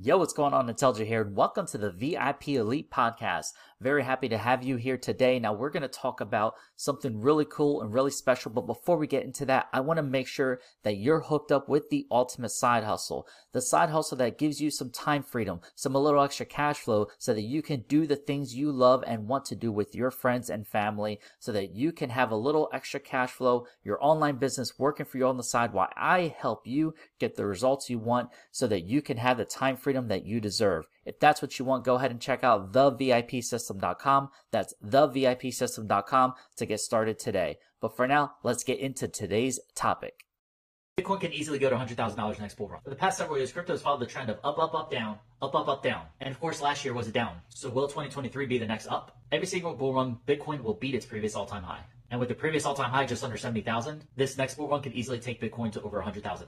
Yo, what's going on? Intelligent here, and welcome to the VIP Elite Podcast. Very happy to have you here today. Now, we're going to talk about something really cool and really special. But before we get into that, I want to make sure that you're hooked up with the ultimate side hustle, the side hustle that gives you some time freedom, some a little extra cash flow so that you can do the things you love and want to do with your friends and family so that you can have a little extra cash flow, your online business working for you on the side while I help you get the results you want so that you can have the time freedom that you deserve. If that's what you want, go ahead and check out thevipsystem.com. That's thevipsystem.com to get started today. But for now, let's get into today's topic. Bitcoin can easily go to $100,000 next bull run. For the past several years, crypto has followed the trend of up, up, up, down, up, up, up, down. And of course, last year was a down. So will 2023 be the next up? Every single bull run, Bitcoin will beat its previous all-time high. And with the previous all-time high just under 70,000, this next bull run could easily take Bitcoin to over 100,000.